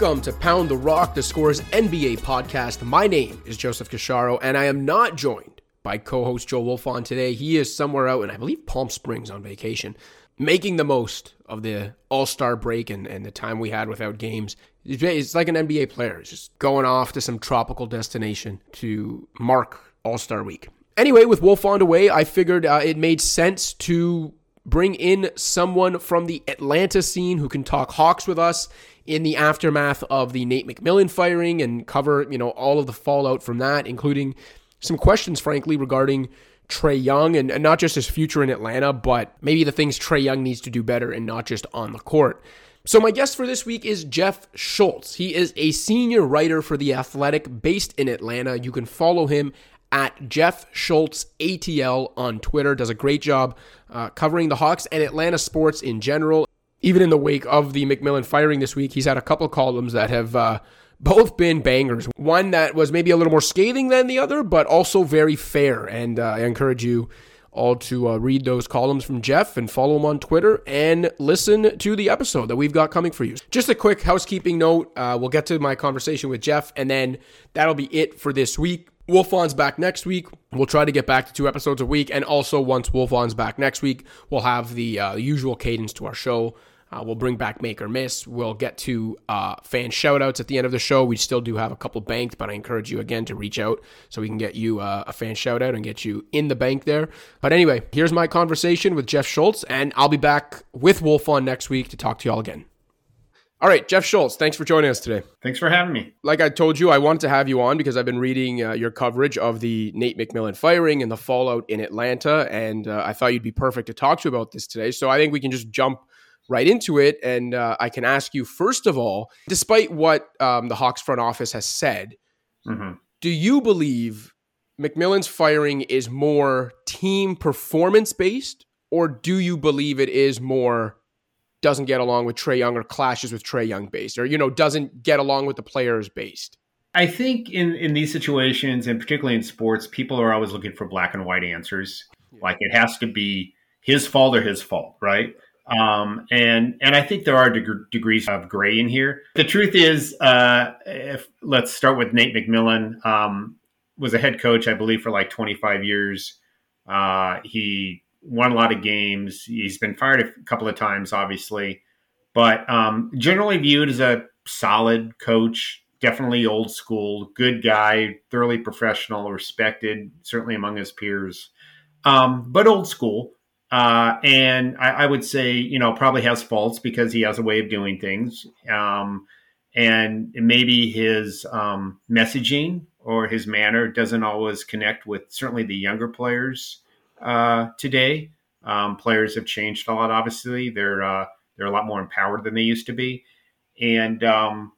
Welcome to Pound the Rock, the Scores NBA podcast. My name is Joseph Casciaro, and I am not joined by co host Joe Wolfond today. He is somewhere out in, I believe, Palm Springs on vacation, making the most of the All Star break and, and the time we had without games. It's like an NBA player, it's just going off to some tropical destination to mark All Star week. Anyway, with Wolfond away, I figured uh, it made sense to bring in someone from the Atlanta scene who can talk Hawks with us in the aftermath of the Nate McMillan firing and cover, you know, all of the fallout from that, including some questions, frankly, regarding Trae Young and, and not just his future in Atlanta, but maybe the things Trae Young needs to do better and not just on the court. So, my guest for this week is Jeff Schultz. He is a senior writer for The Athletic based in Atlanta. You can follow him at Jeff Schultz ATL on Twitter. Does a great job uh, covering the Hawks and Atlanta sports in general even in the wake of the McMillan firing this week, he's had a couple columns that have uh, both been bangers. One that was maybe a little more scathing than the other, but also very fair. And uh, I encourage you all to uh, read those columns from Jeff and follow him on Twitter and listen to the episode that we've got coming for you. Just a quick housekeeping note uh, we'll get to my conversation with Jeff, and then that'll be it for this week. Wolfond's back next week. We'll try to get back to two episodes a week. And also, once Wolfond's back next week, we'll have the uh, usual cadence to our show. Uh, we'll bring back Make or Miss. We'll get to uh, fan shoutouts at the end of the show. We still do have a couple banked, but I encourage you again to reach out so we can get you uh, a fan shoutout and get you in the bank there. But anyway, here's my conversation with Jeff Schultz, and I'll be back with Wolfond next week to talk to y'all again. All right, Jeff Schultz, thanks for joining us today. Thanks for having me. Like I told you, I wanted to have you on because I've been reading uh, your coverage of the Nate McMillan firing and the fallout in Atlanta, and uh, I thought you'd be perfect to talk to about this today. So I think we can just jump right into it. And uh, I can ask you, first of all, despite what um, the Hawks front office has said, mm-hmm. do you believe McMillan's firing is more team performance based, or do you believe it is more doesn't get along with Trae Young or clashes with Trae Young based, or you know doesn't get along with the players based? I think in in these situations, and particularly in sports, people are always looking for black and white answers. Yeah. Like it has to be his fault or his fault, right? Um, and and I think there are deg- degrees of gray in here. The truth is, uh, if let's start with Nate McMillan, um, was a head coach, I believe, for like 25 years. Uh, he won a lot of games. He's been fired a couple of times, obviously, but um, generally viewed as a solid coach. Definitely old school, good guy, thoroughly professional, respected, certainly among his peers, um, but old school. Uh, and I, I, would say, you know, probably has faults because he has a way of doing things. Um, and maybe his um, messaging or his manner doesn't always connect with certainly the younger players uh, today. Um, players have changed a lot. Obviously, they're uh, they're a lot more empowered than they used to be, and um,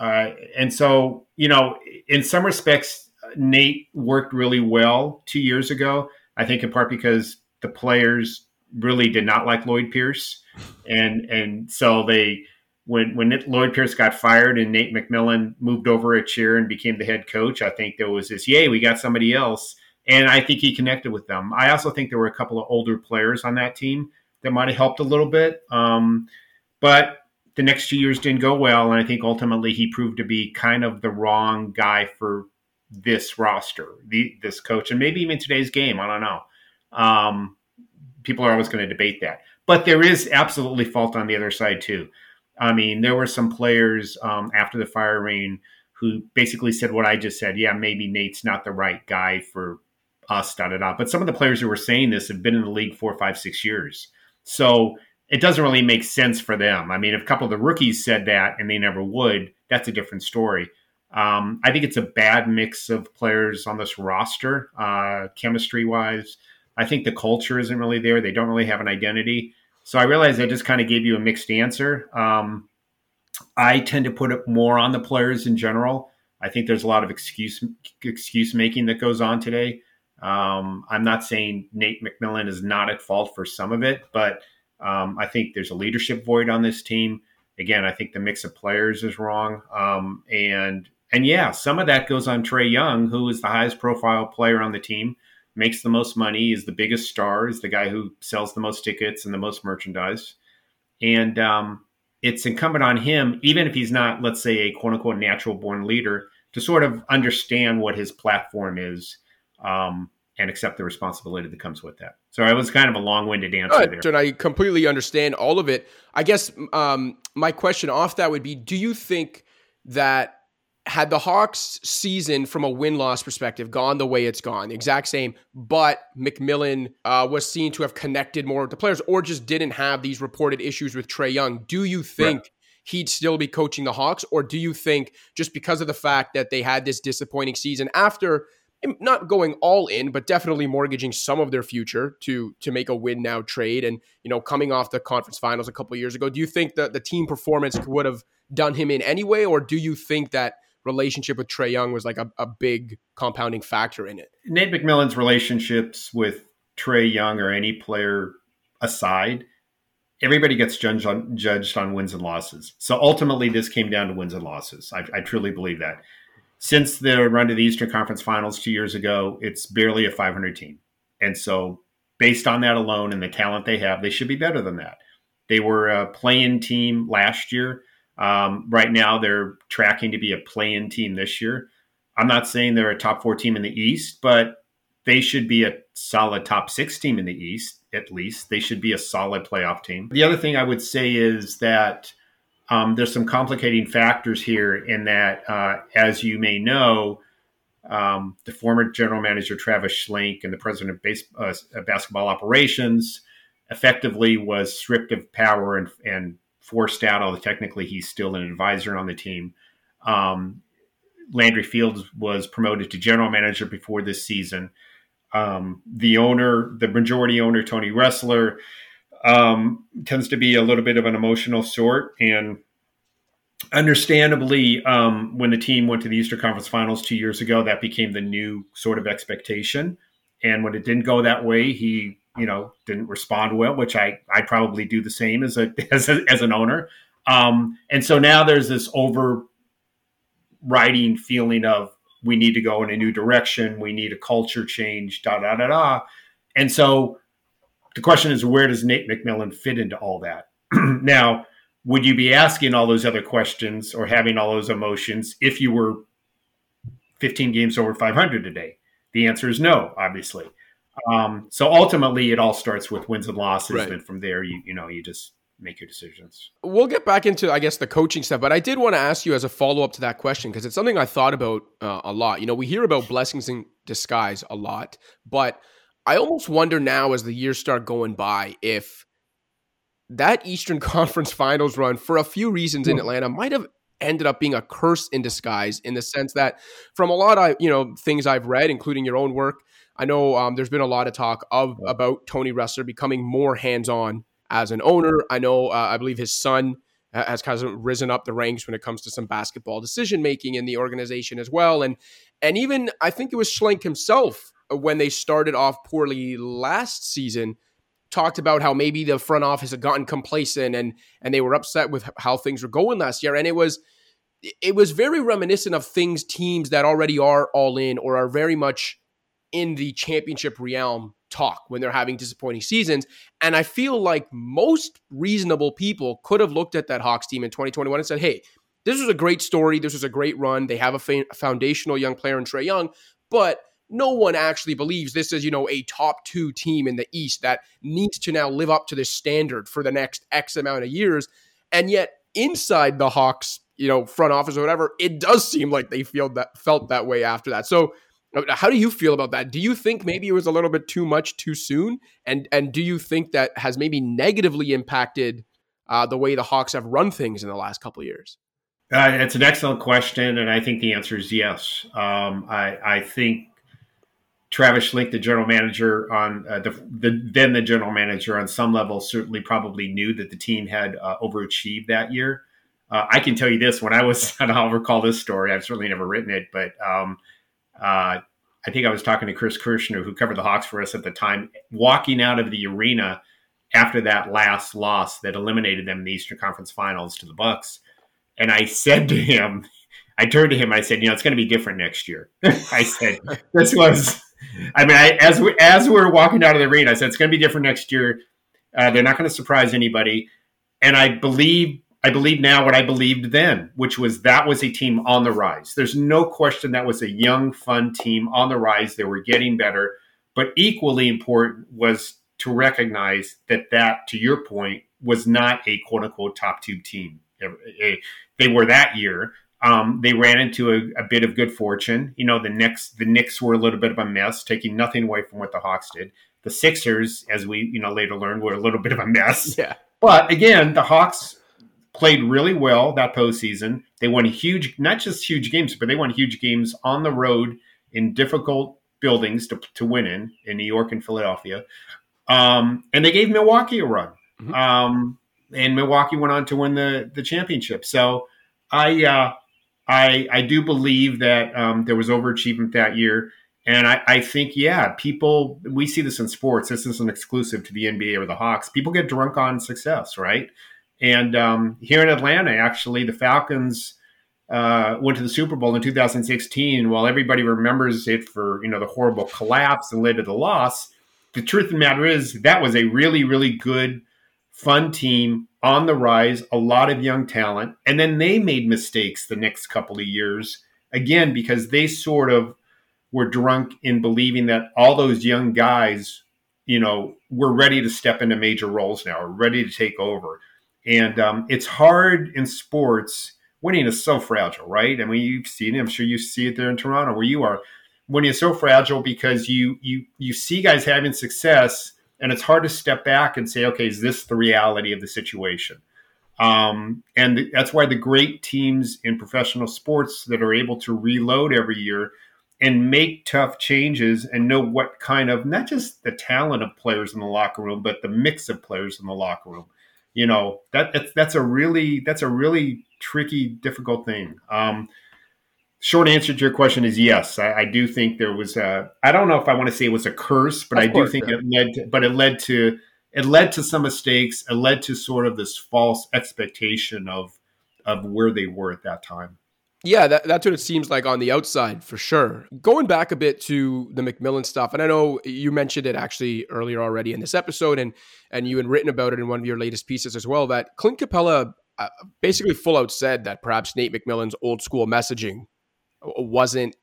uh, and so you know, in some respects, Nate worked really well two years ago. I think in part because the players really did not like Lloyd Pierce, and and so they when when Lloyd Pierce got fired and Nate McMillan moved over a chair and became the head coach, I think there was this yay we got somebody else, and I think he connected with them. I also think there were a couple of older players on that team that might have helped a little bit, um, but the next two years didn't go well, and I think ultimately he proved to be kind of the wrong guy for this roster, the, this coach, and maybe even today's game. I don't know. Um, people are always going to debate that, but there is absolutely fault on the other side too. I mean, there were some players um, after the firing who basically said what I just said. Yeah, maybe Nate's not the right guy for us. Da da da. But some of the players who were saying this have been in the league four, five, six years, so it doesn't really make sense for them. I mean, if a couple of the rookies said that and they never would, that's a different story. Um, I think it's a bad mix of players on this roster, uh, chemistry wise. I think the culture isn't really there. They don't really have an identity. So I realize I just kind of gave you a mixed answer. Um, I tend to put it more on the players in general. I think there's a lot of excuse excuse making that goes on today. Um, I'm not saying Nate McMillan is not at fault for some of it, but um, I think there's a leadership void on this team. Again, I think the mix of players is wrong, um, and and yeah, some of that goes on Trae Young, who is the highest profile player on the team makes the most money, is the biggest star, is the guy who sells the most tickets and the most merchandise. And um, it's incumbent on him, even if he's not, let's say, a quote unquote natural born leader, to sort of understand what his platform is um, and accept the responsibility that comes with that. So it was kind of a long winded answer there. And I completely understand all of it. I guess um, my question off that would be do you think that had the Hawks season from a win loss perspective gone the way it's gone, the exact same, but McMillan uh, was seen to have connected more with the players or just didn't have these reported issues with Trae Young, do you think? Right. He'd still be coaching the Hawks, or do you think just because of the fact that they had this disappointing season after not going all in, but definitely mortgaging some of their future to to make a win now trade, and you know coming off the conference finals a couple years ago, do you think that the team performance would have done him in anyway, or do you think that relationship with Trae Young was like a, a big compounding factor in it. Nate McMillan's relationships with Trae Young or any player aside, everybody gets judged on judged on wins and losses. So ultimately, this came down to wins and losses. I, I truly believe that. Since the run to the Eastern Conference Finals two years ago, it's barely a 500 team, and so based on that alone and the talent they have, they should be better than that. They were a play-in team last year. Um, right now, they're tracking to be a play-in team this year. I'm not saying they're a top four team in the East, but they should be a solid top six team in the East, at least. They should be a solid playoff team. The other thing I would say is that um, there's some complicating factors here in that, uh, as you may know, um, the former general manager Travis Schlenk and the president of base, uh, basketball operations effectively was stripped of power and, and forced out, although technically he's still an advisor on the team. Um, Landry Fields was promoted to general manager before this season. Um, the owner, the majority owner, Tony Ressler, um, tends to be a little bit of an emotional sort. And understandably, um, when the team went to the Eastern Conference Finals two years ago, that became the new sort of expectation. And when it didn't go that way, he you know didn't respond well, which I I probably do the same as a as, a, as an owner. Um, and so now there's this overriding feeling of we need to go in a new direction, we need a culture change, da da da da. And so the question is, where does Nate McMillan fit into all that? now, would you be asking all those other questions or having all those emotions if you were 15 games over 500 today? The answer is no, obviously. Um, so ultimately, it all starts with wins and losses, right. and from there, you you know, you just make your decisions. We'll get back into, I guess, the coaching stuff, but I did want to ask you as a follow up to that question because it's something I thought about uh, a lot. You know, we hear about blessings in disguise a lot, but I almost wonder now as the years start going by if that Eastern Conference Finals run, for a few reasons in Atlanta, might have ended up being a curse in disguise in the sense that from a lot of you know things I've read, including your own work, I know um, there's been a lot of talk of about Tony Ressler becoming more hands on as an owner. I know, uh, I believe his son has kind of risen up the ranks when it comes to some basketball decision making in the organization as well. And and even I think it was Schlenk himself uh, when they started off poorly last season talked about how maybe the front office had gotten complacent and and they were upset with how things were going last year and it was it was very reminiscent of things teams that already are all in or are very much in the championship realm talk when they're having disappointing seasons. And I feel like most reasonable people could have looked at that Hawks team in 2021 and said, hey, this was a great story. This was a great run. They have a foundational young player in Trae Young, but no one actually believes this is, you know, a top two team in the East that needs to now live up to this standard for the next X amount of years. And yet, inside the Hawks, you know, front office or whatever, it does seem like they feel that felt that way after that. So uh, how do you feel about that? Do you think maybe it was a little bit too much too soon? And and do you think that has maybe negatively impacted uh, the way the Hawks have run things in the last couple years? Uh, it's an excellent question, and I think the answer is yes. Um, I, I, think Travis Schlenk, the general manager on uh, the, the, then the general manager on some level, certainly probably knew that the team had uh, overachieved that year. Uh, I can tell you this: when I was, and I'll recall this story. I've certainly never written it, but um, uh, I think I was talking to Chris Kirschner, who covered the Hawks for us at the time, walking out of the arena after that last loss that eliminated them in the Eastern Conference Finals to the Bucks. And I said to him, I turned to him, I said, you know, it's going to be different next year. I said, this was, I mean, I, as we as we were walking out of the arena, I said it's going to be different next year. Uh, they're not going to surprise anybody, and I believe I believe now what I believed then, which was that was a team on the rise. There's no question that was a young, fun team on the rise. They were getting better, but equally important was to recognize that that, to your point, was not a quote unquote top two team. They were that year. Um, they ran into a, a, bit of good fortune. You know, the Knicks, the Knicks were a little bit of a mess, taking nothing away from what the Hawks did. The Sixers, as we you know later learned, were a little bit of a mess. Yeah. But again, the Hawks played really well that postseason. They won huge, not just huge games, but they won huge games on the road in difficult buildings to, to win in, in New York and Philadelphia. Um, and they gave Milwaukee a run. Mm-hmm. Um, and Milwaukee went on to win the, the championship. So I, uh, I, I do believe that um, there was overachievement that year. And I, I, think, yeah, people, we see this in sports. This isn't exclusive to the NBA or the Hawks. People get drunk on success, right? And um, here in Atlanta, actually, the Falcons uh, went to the Super Bowl in 2016. While everybody remembers it for, you know, the horrible collapse and led to the loss, the truth of the matter is that was a really, really good, fun team on the rise, a lot of young talent. And then they made mistakes the next couple of years, again, because they sort of were drunk in believing that all those young guys, you know, were ready to step into major roles now, ready to take over. And um, it's hard in sports. Winning is so fragile, right? I mean, you've seen it. I'm sure you see it there in Toronto where you are. Winning is so fragile because you you you see guys having success, and it's hard to step back and say, okay, is this the reality of the situation? Um, and that's why the great teams in professional sports that are able to reload every year and make tough changes and know what kind of not just the talent of players in the locker room, but the mix of players in the locker room. You know that that's, that's a really that's a really tricky, difficult thing. Um, short answer to your question is yes. I, I, do think there was a. I don't know if I want to say it was a curse, but of I course, do think yeah. it led. To, but it led to it led to some mistakes. It led to sort of this false expectation of of where they were at that time. Yeah, that, that's what it seems like on the outside for sure. Going back a bit to the McMillan stuff, and I know you mentioned it actually earlier already in this episode, and and you had written about it in one of your latest pieces as well. That Clint Capela uh, basically full out said that perhaps Nate McMillan's old school messaging wasn't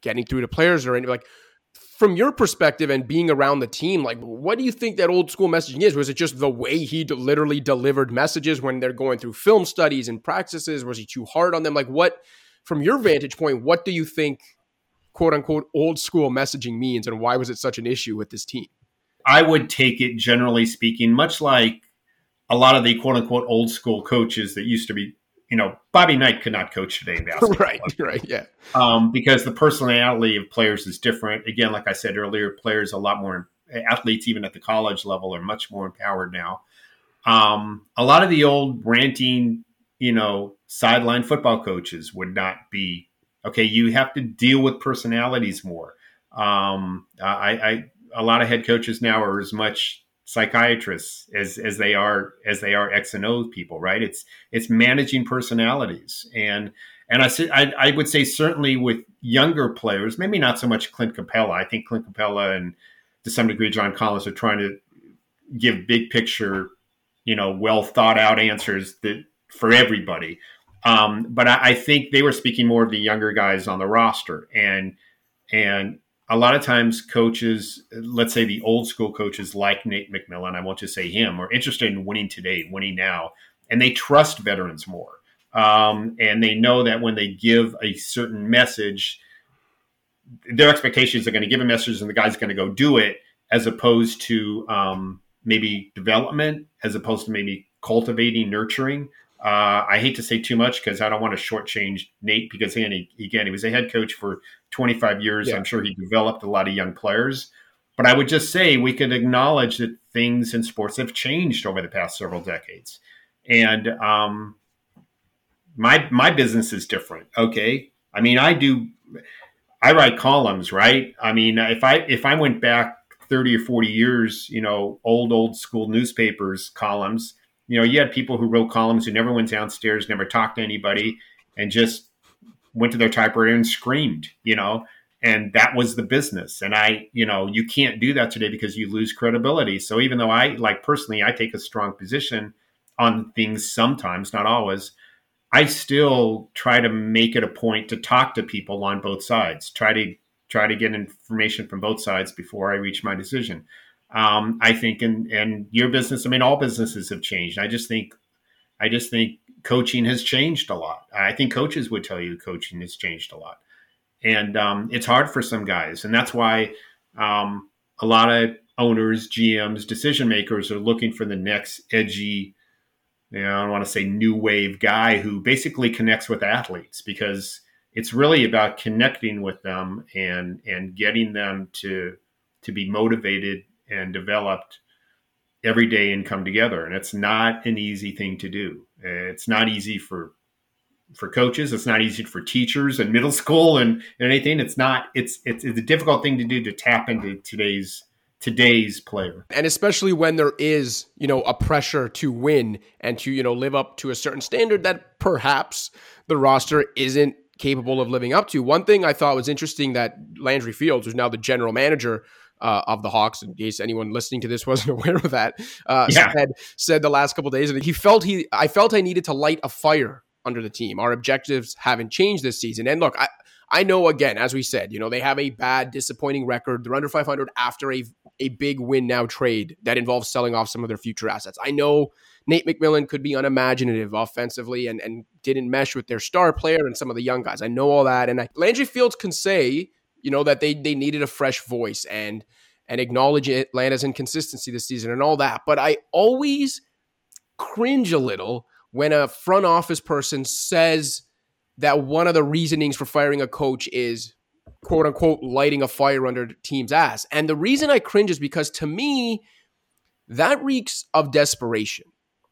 getting through to players or anything. Like from your perspective and being around the team, like what do you think that old school messaging is? Was it just the way he literally delivered messages when they're going through film studies and practices? Was he too hard on them? Like what, from your vantage point, what do you think quote unquote old school messaging means and why was it such an issue with this team? I would take it generally speaking, much like a lot of the quote unquote old school coaches that used to be you know, Bobby Knight could not coach today in basketball. right, right, yeah. Um, because the personality of players is different. Again, like I said earlier, players a lot more athletes, even at the college level, are much more empowered now. Um, a lot of the old ranting, you know, sideline football coaches would not be okay. You have to deal with personalities more. Um, I, I, a lot of head coaches now are as much psychiatrists as as they are as they are X and O people, right? It's it's managing personalities and and I, I, I would say certainly with younger players, maybe not so much Clint Capela. I think Clint Capela and to some degree John Collins are trying to give big picture, you know, well thought out answers that for everybody. Um, but I, I think they were speaking more of the younger guys on the roster and and a lot of times coaches, let's say the old school coaches like Nate McMillan, I won't just say him, are interested in winning today, winning now, and they trust veterans more. Um, and they know that when they give a certain message, their expectations are going to give a message and the guy's going to go do it, as opposed to um, maybe development, as opposed to maybe cultivating, nurturing. Uh, I hate to say too much because I don't want to shortchange Nate because he, again, he was a head coach for 25 years. Yeah. I'm sure he developed a lot of young players. But I would just say we could acknowledge that things in sports have changed over the past several decades. And um, my my business is different. Okay, I mean I do I write columns, right? I mean if I if I went back 30 or 40 years, you know, old old school newspapers columns you know, you had people who wrote columns who never went downstairs, never talked to anybody, and just went to their typewriter and screamed, you know, and that was the business. And I, you know, you can't do that today because you lose credibility. So even though I, like personally, I take a strong position on things sometimes, not always, I still try to make it a point to talk to people on both sides. Try to try to get information from both sides before I reach my decision. Um, I think and in your business, I mean, all businesses have changed. I just think, I just think coaching has changed a lot. I think coaches would tell you coaching has changed a lot, and um, it's hard for some guys, and that's why um, a lot of owners, GMs, decision makers are looking for the next edgy you know, I don't want to say new wave guy who basically connects with athletes because it's really about connecting with them and and getting them to to be motivated and developed every day and come together. And it's not an easy thing to do. It's not easy for for coaches. It's not easy for teachers and middle school and, and anything. It's not. It's, it's it's a difficult thing to do to tap into today's today's player. And especially when there is, you know, a pressure to win and to, you know, live up to a certain standard that perhaps the roster isn't capable of living up to. One thing I thought was interesting that Landry Fields, who's now the general manager uh, of the Hawks, in case anyone listening to this wasn't aware of that, uh, yeah. said, said the last couple days that he felt he, I felt I needed to light a fire under the team. Our objectives haven't changed this season. And look, I, I know again, as we said, you know, they have a bad, disappointing record. They're under 500 after a, a big win now trade that involves selling off some of their future assets. I know Nate McMillan could be unimaginative offensively and, and didn't mesh with their star player and some of the young guys. I know all that. And I, Landry Fields can say, you know, that they they needed a fresh voice and and acknowledge Atlanta's inconsistency this season and all that. But I always cringe a little when a front office person says that one of the reasonings for firing a coach is quote unquote lighting a fire under team's ass. And the reason I cringe is because to me, that reeks of desperation.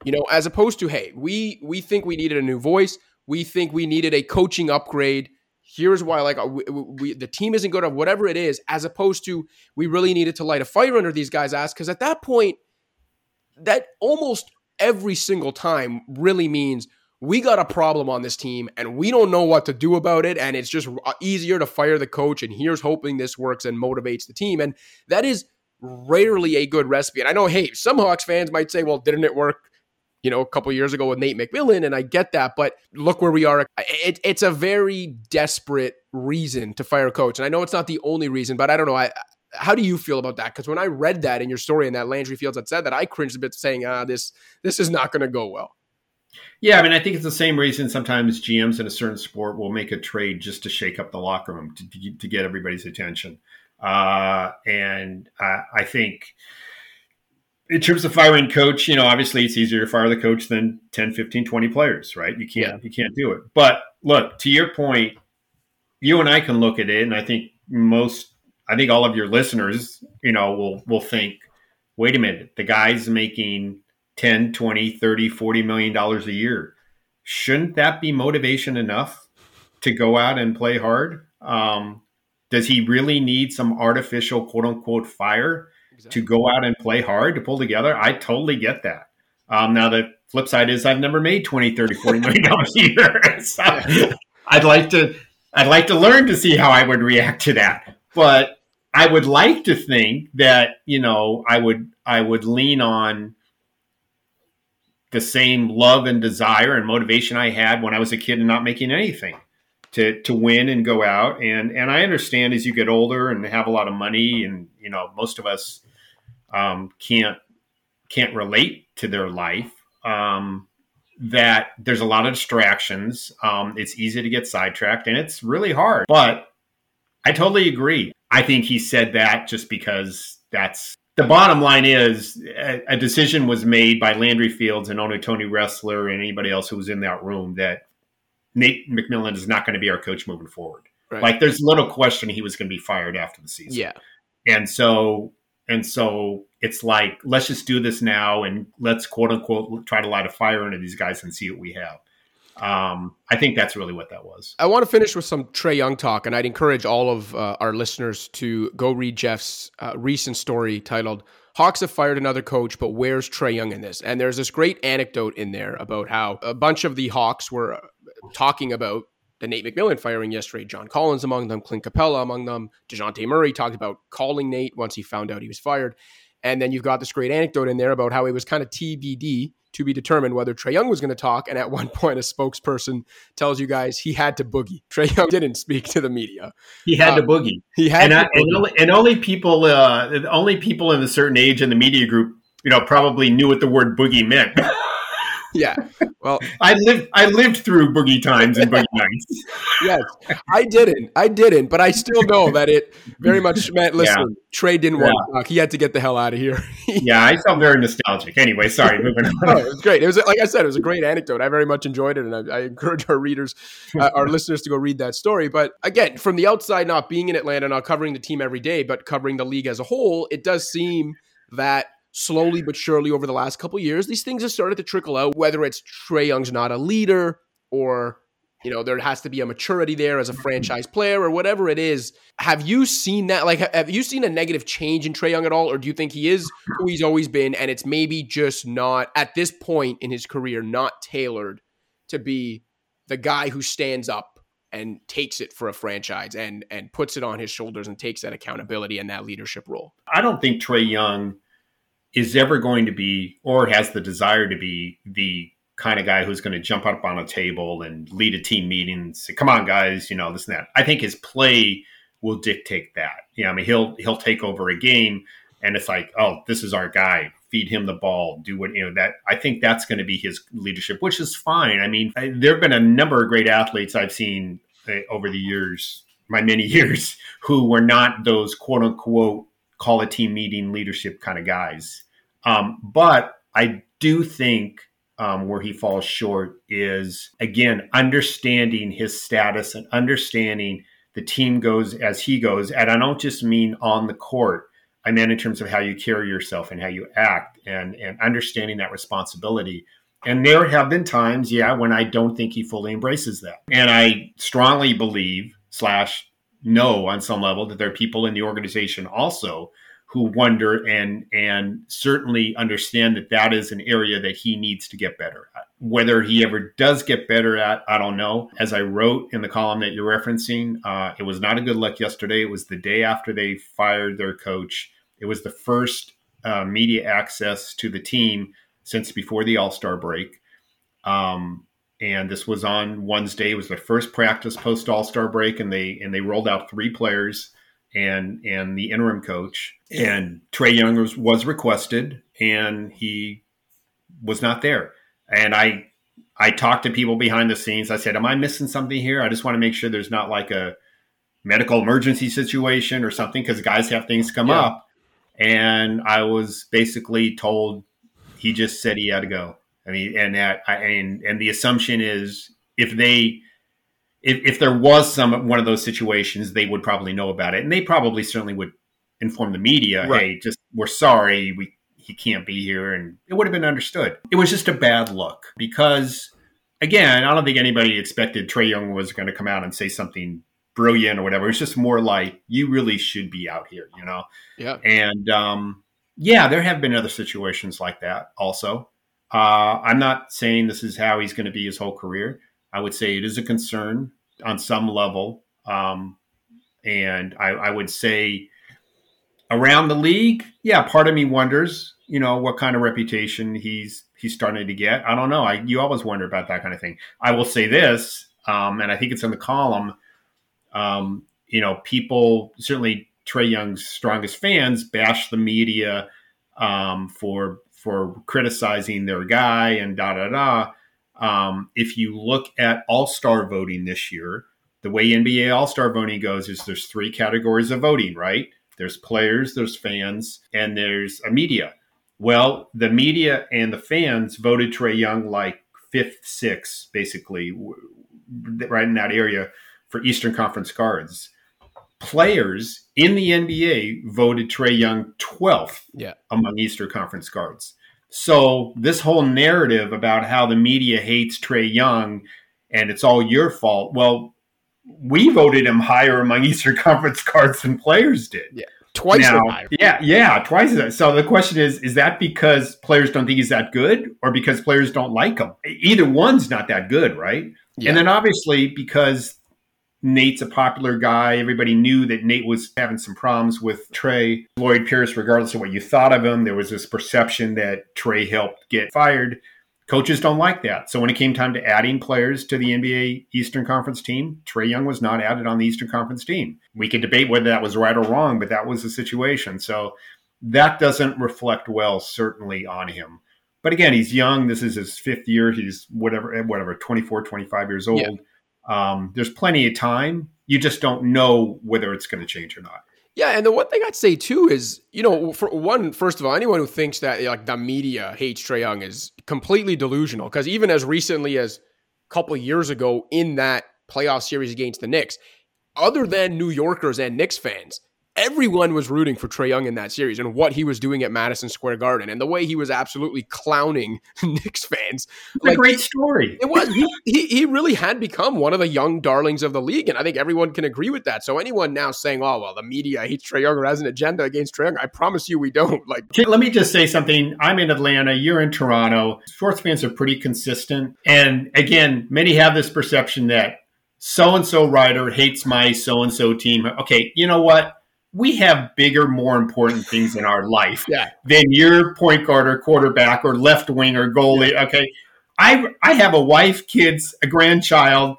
You know, as opposed to, hey, we we think we needed a new voice. We think we needed a coaching upgrade. Here's why, like, we, we, the team isn't good at whatever it is. As opposed to, we really needed to light a fire under these guys' ass because at that point, that almost every single time really means we got a problem on this team and we don't know what to do about it. And it's just uh, easier to fire the coach. And here's hoping this works and motivates the team. And that is rarely a good recipe. And I know, hey, some Hawks fans might say, well, didn't it work? You know, a couple years ago with Nate McMillan, and I get that, but look where we are. It, it's a very desperate reason to fire a coach, and I know it's not the only reason, but I don't know. I how do you feel about that? Because when I read that in your story and that Landry Fields had said that, I cringed a bit, saying, "Ah, this this is not going to go well." Yeah, I mean, I think it's the same reason sometimes GMs in a certain sport will make a trade just to shake up the locker room to, to get everybody's attention. Uh, and I, I think in terms of firing coach, you know, obviously it's easier to fire the coach than 10, 15, 20 players, right? You can't, yeah. you can't do it. But look, to your point, you and I can look at it, and I think most, I think all of your listeners, you know, will will think, wait a minute, the guy's making 10, 20, 30, 40 million dollars a year. Shouldn't that be motivation enough to go out and play hard? Um, does he really need some artificial quote unquote fire exactly. to go out and play hard to pull together? I totally get that. Um, now the flip side is I've never made 20, 30, 40 million dollars a year. so I'd like to I'd like to learn to see how I would react to that. But I would like to think that, you know, I would I would lean on the same love and desire and motivation I had when I was a kid and not making anything to to win and go out. And and I understand as you get older and have a lot of money, and you know most of us um, can't can't relate to their life. Um, that there's a lot of distractions. Um, it's easy to get sidetracked, and it's really hard. But I totally agree. I think he said that just because that's the bottom line is a, a, decision was made by Landry Fields and only Tony Ressler and anybody else who was in that room that Nate McMillan is not going to be our coach moving forward. Right. Like there's little question he was going to be fired after the season. Yeah. And so and so it's like let's just do this now and let's quote unquote try to light a fire under these guys and see what we have. Um, I think that's really what that was. I want to finish with some Trae Young talk, and I'd encourage all of uh, our listeners to go read Jeff's uh, recent story titled Hawks have fired another coach, but where's Trae Young in this? And there's this great anecdote in there about how a bunch of the Hawks were uh, talking about the Nate McMillan firing yesterday. John Collins among them, Clint Capela among them. Dejounte Murray talked about calling Nate once he found out he was fired. And then you've got this great anecdote in there about how it was kind of TBD to be determined whether Trae Young was going to talk. And at one point, a spokesperson tells you guys he had to boogie. Trae Young didn't speak to the media. He had uh, to boogie. He had and, I, and, only, and only people, uh, only people in a certain age in the media group, you know, probably knew what the word boogie meant. yeah. Well, I lived I lived through boogie times and boogie nights. yes, I didn't. I didn't, but I still know that it very much meant. Listen, yeah. Trae didn't yeah. want to talk. He had to get the hell out of here. yeah, I felt very nostalgic. Anyway, sorry, moving on. no, it was great. It was like I said, it was a great anecdote. I very much enjoyed it, and I, I encourage our readers, uh, our listeners, to go read that story. But again, from the outside, not being in Atlanta, not covering the team every day, but covering the league as a whole, it does seem that slowly but surely over the last couple years, these things have started to trickle out. Whether it's Trae Young's not a leader, or you know there has to be a maturity there as a franchise player, or whatever it is. Have you seen that? Like, have you seen a negative change in Trae Young at all, or do you think he is who he's always been, and it's maybe just not at this point in his career not tailored to be the guy who stands up and takes it for a franchise and and puts it on his shoulders and takes that accountability and that leadership role. I don't think Trae Young is ever going to be or has the desire to be the kind of guy who's going to jump up on a table and lead a team meeting and say, "Come on, guys," you know this and that. I think his play will dictate that. Yeah, I mean he'll he'll take over a game and it's like, "Oh, this is our guy. Feed him the ball. Do what you know." That I think that's going to be his leadership, which is fine. I mean, there have been a number of great athletes I've seen uh, over the years, my many years, who were not those quote unquote call a team meeting leadership kind of guys. Um, but I do think um, where he falls short is again understanding his status and understanding the team goes as he goes. And I don't just mean on the court. I mean in terms of how you carry yourself and how you act and and understanding that responsibility. And there have been times, yeah, when I don't think he fully embraces that. And I strongly believe slash know on some level that there are people in the organization also who wonder and and certainly understand that that is an area that he needs to get better at. Whether he ever does get better at, I don't know. As I wrote in the column that you're referencing, uh, it was not a good luck yesterday. It was the day after they fired their coach. It was the first uh, media access to the team since before the All Star break. Um, and this was on Wednesday. It was their first practice post All Star break, and they and they rolled out three players and and the interim coach. And Trae Young was, was requested, and he was not there. And I I talked to people behind the scenes. I said, "Am I missing something here? I just want to make sure there's not like a medical emergency situation or something because guys have things come yeah. up." And I was basically told he just said he had to go. I mean, and that I, and and the assumption is if they if, if there was some one of those situations, they would probably know about it, and they probably certainly would inform the media. Right. Hey, just we're sorry, we he can't be here, and it would have been understood. It was just a bad look because, again, I don't think anybody expected Trae Young was going to come out and say something brilliant or whatever. It's just more like you really should be out here, you know. Yeah. And um, yeah, there have been other situations like that also. Uh, I'm not saying this is how he's going to be his whole career. I would say it is a concern on some level. Um, and I, I, would say around the league, yeah, part of me wonders, you know, what kind of reputation he's he's starting to get. I don't know. I you always wonder about that kind of thing. I will say this, um, and I think it's in the column. Um, you know, people certainly Trae Young's strongest fans bash the media um, for for criticizing their guy and da da da. Um, if you look at All Star voting this year, the way NBA All Star voting goes is there's three categories of voting, right? There's players, there's fans, and there's a media. Well, the media and the fans voted Trae Young like fifth, sixth, basically, right in that area for Eastern Conference guards. Players in the NBA voted Trae Young 12th yeah. among Eastern Conference guards. So this whole narrative about how the media hates Trae Young and it's all your fault. Well, we voted him higher among Eastern Conference cards than players did. Yeah. Twice now, Yeah, yeah, twice So the question is, is that because players don't think he's that good or because players don't like him? Either one's not that good, right? Yeah. And then obviously because Nate's a popular guy. Everybody knew that Nate was having some problems with Trae. Lloyd Pierce, regardless of what you thought of him, there was this perception that Trae helped get fired. Coaches don't like that. So when it came time to adding players to the NBA Eastern Conference team, Trae Young was not added on the Eastern Conference team. We could debate whether that was right or wrong, but that was the situation. So that doesn't reflect well, certainly, on him. But again, he's young. This is his fifth year. He's whatever, whatever, 24, 25 years old. Yeah. Um, there's plenty of time. You just don't know whether it's going to change or not. Yeah, and the one thing I'd say too is, you know, for one, first of all, anyone who thinks that like the media hates Trae Young is completely delusional. Because even as recently as a couple years ago in that playoff series against the Knicks, other than New Yorkers and Knicks fans, everyone was rooting for Trae Young in that series and what he was doing at Madison Square Garden and the way he was absolutely clowning Knicks fans. Like, a great story. It was. He, he, he really had become one of the young darlings of the league, and I think everyone can agree with that. So anyone now saying, "Oh well, the media hates Trae Young or has an agenda against Trae Young," I promise you, we don't. Like, let me just say something. I'm in Atlanta. You're in Toronto. Sports fans are pretty consistent, and again, many have this perception that so and so writer hates my so and so team. Okay, you know what? We have bigger, more important things in our life yeah. than your point guard or quarterback or left wing or goalie. Okay. I, I have a wife, kids, a grandchild,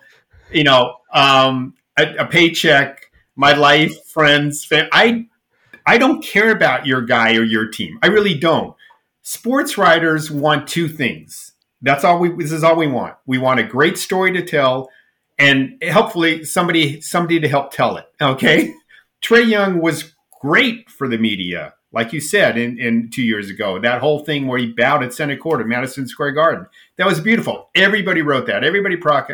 you know, um, a, a, paycheck, my life, friends. I, I don't care about your guy or your team. I really don't. Sports writers want two things. That's all we, this is all we want. We want a great story to tell and hopefully somebody, somebody to help tell it. Okay. Trae Young was great for the media, like you said, in, in two years ago. That whole thing where he bowed at center Court at Madison Square Garden. That was beautiful. Everybody wrote that. Everybody pro-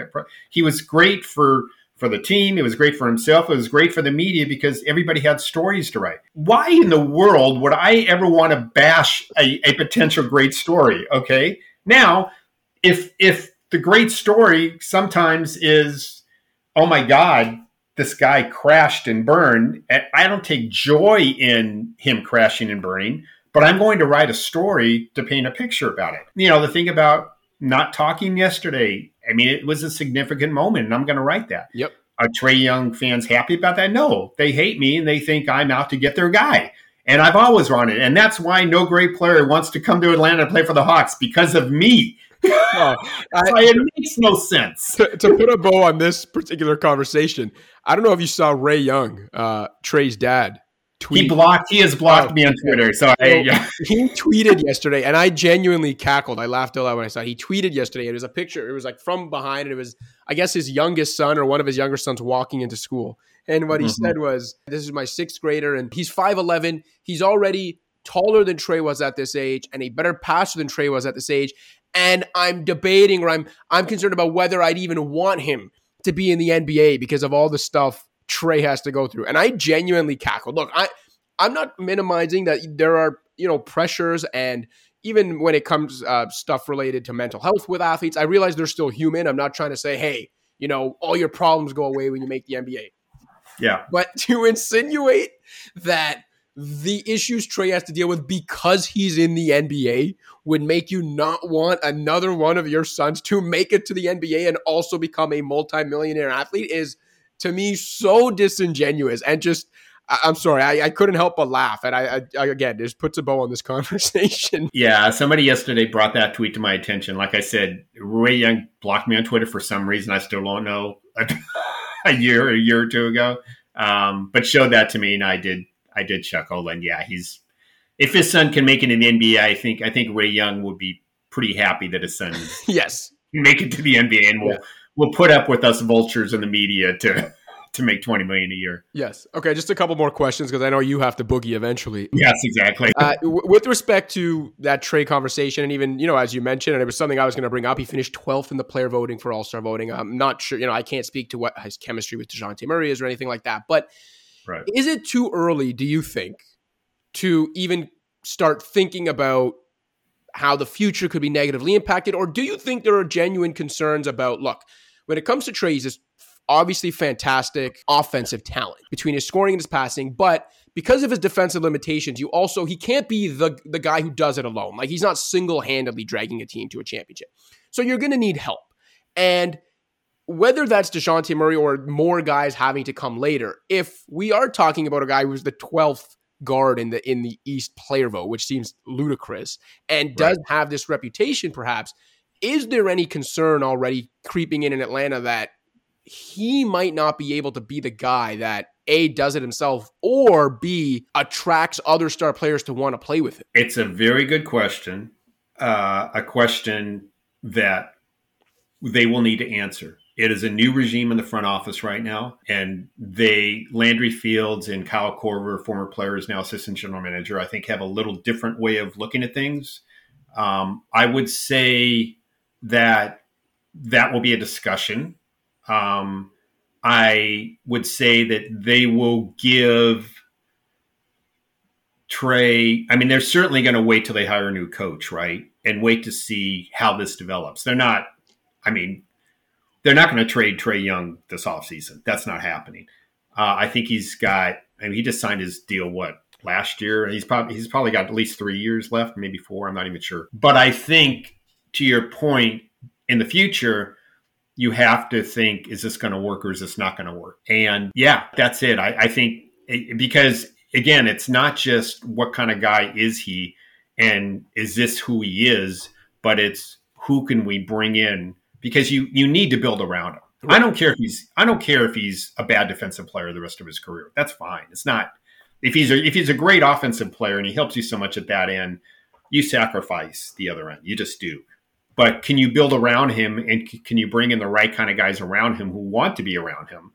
he was great for for the team. It was great for himself. It was great for the media because everybody had stories to write. Why in the world would I ever want to bash a, a potential great story? Okay. Now, if if the great story sometimes is, oh my God, this guy crashed and burned. And I don't take joy in him crashing and burning, but I'm going to write a story to paint a picture about it. You know, the thing about not talking yesterday, I mean, it was a significant moment, and I'm going to write that. Yep. Are Trae Young fans happy about that? No, they hate me and they think I'm out to get their guy. And I've always wanted, and that's why no great player wants to come to Atlanta and play for the Hawks because of me. I, it makes no sense. To, to, put a bow on this particular conversation, I don't know if you saw Ray Young, uh, Trae's dad. Tweet. He blocked. He has blocked oh, me on Twitter. So I, yeah. he tweeted yesterday, and I genuinely cackled. I laughed out loud when I saw it. he tweeted yesterday. It was a picture. It was like from behind, and it was I guess his youngest son or one of his younger sons walking into school. And what he mm-hmm. said was, "This is my sixth grader, and he's five eleven. He's already taller than Trae was at this age, and a better passer than Trae was at this age and I'm debating or I'm I'm concerned about whether I'd even want him to be in the NBA because of all the stuff Trae has to go through. And I genuinely cackled. Look, I I'm not minimizing that there are, you know, pressures and even when it comes uh, stuff related to mental health with athletes, I realize they're still human. I'm not trying to say, hey, you know, all your problems go away when you make the NBA. Yeah. But to insinuate that the issues Trae has to deal with because he's in the NBA would make you not want another one of your sons to make it to the NBA and also become a multimillionaire athlete is to me so disingenuous and just I'm sorry, I, I couldn't help but laugh, and I, I, again just puts a bow on this conversation. Yeah, somebody yesterday brought that tweet to my attention. Like I said, Ray Young blocked me on Twitter for some reason. I still don't know a year, a year or two ago, um, but showed that to me, and I did I did chuckle. And yeah, he's if his son can make it in the NBA, I think I think Ray Young would be pretty happy that his son yes make it to the NBA and will yeah. will put up with us vultures in the media to to make 20 million a year. Yes. Okay, just a couple more questions because I know you have to boogie eventually. Yes, exactly. Uh, w- with respect to that trade conversation, and even, you know, as you mentioned, and it was something I was going to bring up, he finished 12th in the player voting for All Star voting. I'm not sure, you know, I can't speak to what his chemistry with Dejounte Murray is or anything like that. But Right. Is it too early, do you think, to even start thinking about how the future could be negatively impacted? Or do you think there are genuine concerns about, look, when it comes to Trae, he's obviously fantastic offensive talent between his scoring and his passing, but because of his defensive limitations, you also he can't be the the guy who does it alone. Like he's not single-handedly dragging a team to a championship. So you're going to need help. And whether that's Dejounte Murray or more guys having to come later, if we are talking about a guy who's the 12th guard in the in the East player vote, which seems ludicrous, and does right. have this reputation perhaps, is there any concern already creeping in in Atlanta that he might not be able to be the guy that a does it himself or b attracts other star players to want to play with him? It's a very good question uh, a question that they will need to answer it is a new regime in the front office right now, and they Landry Fields and Kyle Korver, former players, now assistant general manager, I think have a little different way of looking at things. Um, I would say that that will be a discussion. Um, I would say that they will give Trae. I mean, they're certainly going to wait till they hire a new coach, right? And wait to see how this develops. They're not. I mean, they're not going to trade Trae Young this offseason. That's not happening. Uh, I think he's got. I mean, he just signed his deal. What last year? He's probably he's probably got at least three years left, maybe four. I'm not even sure. But I think to your point, in the future, you have to think: is this going to work or is this not going to work? And yeah, that's it. I, I think it, because again, it's not just what kind of guy is he, and is this who he is, but it's who can we bring in because you you need to build around him. Right. I don't care if he's I don't care if he's a bad defensive player the rest of his career. That's fine. It's not if he's a, if he's a great offensive player and he helps you so much at that end, you sacrifice the other end. You just do. But can you build around him and can you bring in the right kind of guys around him who want to be around him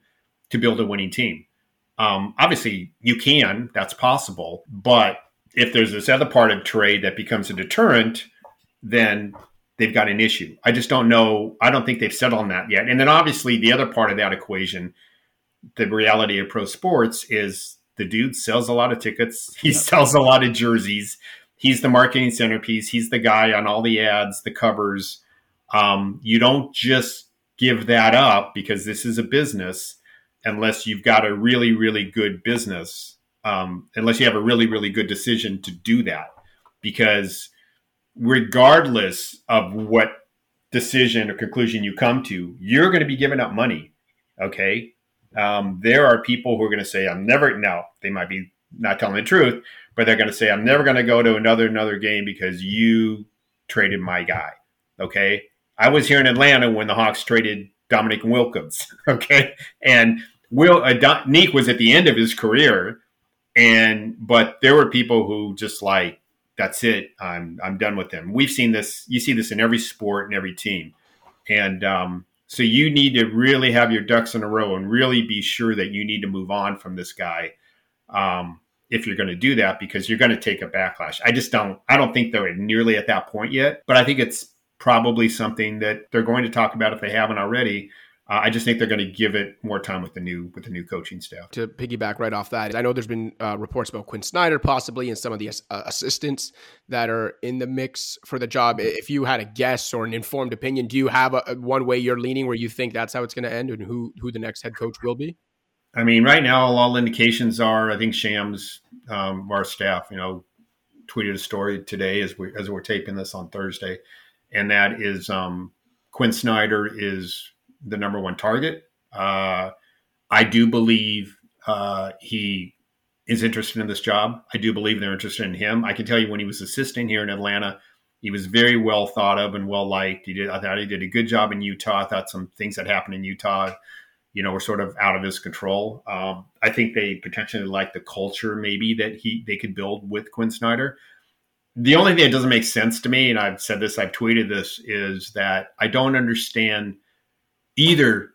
to build a winning team? Um, obviously, you can. That's possible. But if there's this other part of trade that becomes a deterrent, then they've got an issue. I just don't know. I don't think they've settled on that yet. And then obviously the other part of that equation, the reality of pro sports is the dude sells a lot of tickets. He sells a lot of jerseys. He's the marketing centerpiece. He's the guy on all the ads, the covers. Um, you don't just give that up because this is a business unless you've got a really, really good business. Um, unless you have a really, really good decision to do that, because regardless of what decision or conclusion you come to, you're going to be giving up money. Okay. Um, there are people who are going to say, I'm never, now they might be not telling the truth, but they're going to say, I'm never going to go to another, another game because you traded my guy. Okay. I was here in Atlanta when the Hawks traded Dominique Wilkins. Okay. And Will, uh, Nique was at the end of his career. And, but there were people who just like, that's it. I'm I'm done with them. We've seen this. You see this in every sport and every team, and um, so you need to really have your ducks in a row and really be sure that you need to move on from this guy um, if you're going to do that because you're going to take a backlash. I just don't. I don't think they're nearly at that point yet, but I think it's probably something that they're going to talk about if they haven't already uh, I just think they're going to give it more time with the new with the new coaching staff. To piggyback right off that, I know there's been uh, reports about Quin Snyder possibly and some of the uh, assistants that are in the mix for the job. If you had a guess or an informed opinion, do you have a, a one way you're leaning where you think that's how it's going to end and who who the next head coach will be? I mean, right now, all indications are I think Shams, um, our staff, you know, tweeted a story today as we as we're taping this on Thursday, and that is um, Quin Snyder is the number one target. Uh, I do believe uh, he is interested in this job. I do believe they're interested in him. I can tell you when he was assisting here in Atlanta, he was very well thought of and well liked. He did. I thought he did a good job in Utah. I thought some things that happened in Utah, you know, were sort of out of his control. Um, I think they potentially like the culture maybe that he they could build with Quin Snyder. The only thing that doesn't make sense to me, and I've said this, I've tweeted this, is that I don't understand either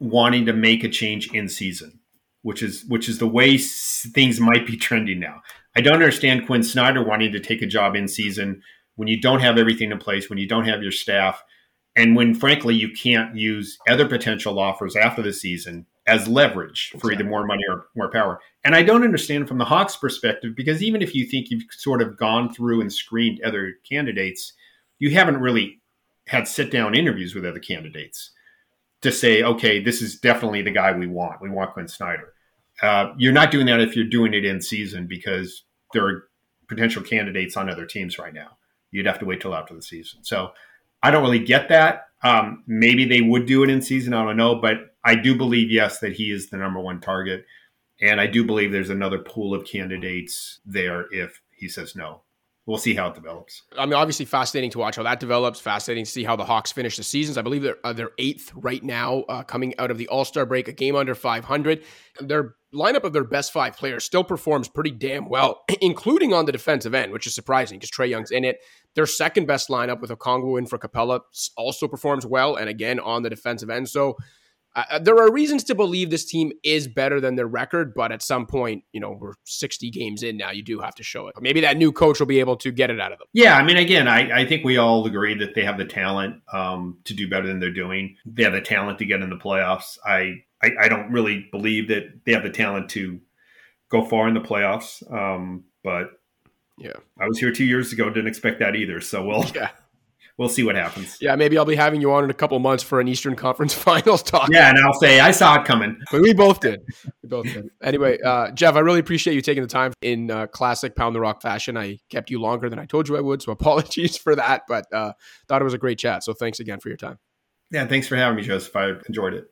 wanting to make a change in season, which is which is the way things might be trending now. I don't understand Quin Snyder wanting to take a job in season when you don't have everything in place, when you don't have your staff, and when frankly you can't use other potential offers after the season as leverage for either more money or more power. And I don't understand from the Hawks' perspective because even if you think you've sort of gone through and screened other candidates, you haven't really had sit down interviews with other candidates to say, okay, this is definitely the guy we want. We want Quin Snyder. Uh, you're not doing that if you're doing it in season because there are potential candidates on other teams right now. You'd have to wait till after the season. So I don't really get that. Um, maybe they would do it in season. I don't know, but I do believe yes that he is the number one target, and I do believe there's another pool of candidates there if he says no. We'll see how it develops. I mean, obviously, fascinating to watch how that develops. Fascinating to see how the Hawks finish the seasons. I believe they're uh, they're eighth right now, uh, coming out of the All Star break, a game under 500. Their lineup of their best five players still performs pretty damn well, including on the defensive end, which is surprising because Trae Young's in it. Their second best lineup with Okongwu in for Capela also performs well, and again on the defensive end. So uh, there are reasons to believe this team is better than their record, but at some point, you know, we're 60 games in now. You do have to show it. Maybe that new coach will be able to get it out of them. Yeah, I mean, again, I, I think we all agree that they have the talent um, to do better than they're doing. They have the talent to get in the playoffs. I, I, I don't really believe that they have the talent to go far in the playoffs. Um, but yeah, I was here two years ago. Didn't expect that either. So we'll yeah we'll see what happens. Yeah, maybe I'll be having you on in a couple months for an Eastern Conference Finals talk. Yeah, and I'll say I saw it coming. But we both did. We both did. Anyway, uh, Jeff, I really appreciate you taking the time in uh, classic Pound the Rock fashion. I kept you longer than I told you I would, so apologies for that. But uh, thought it was a great chat. So thanks again for your time. Yeah, thanks for having me, Joseph. I enjoyed it.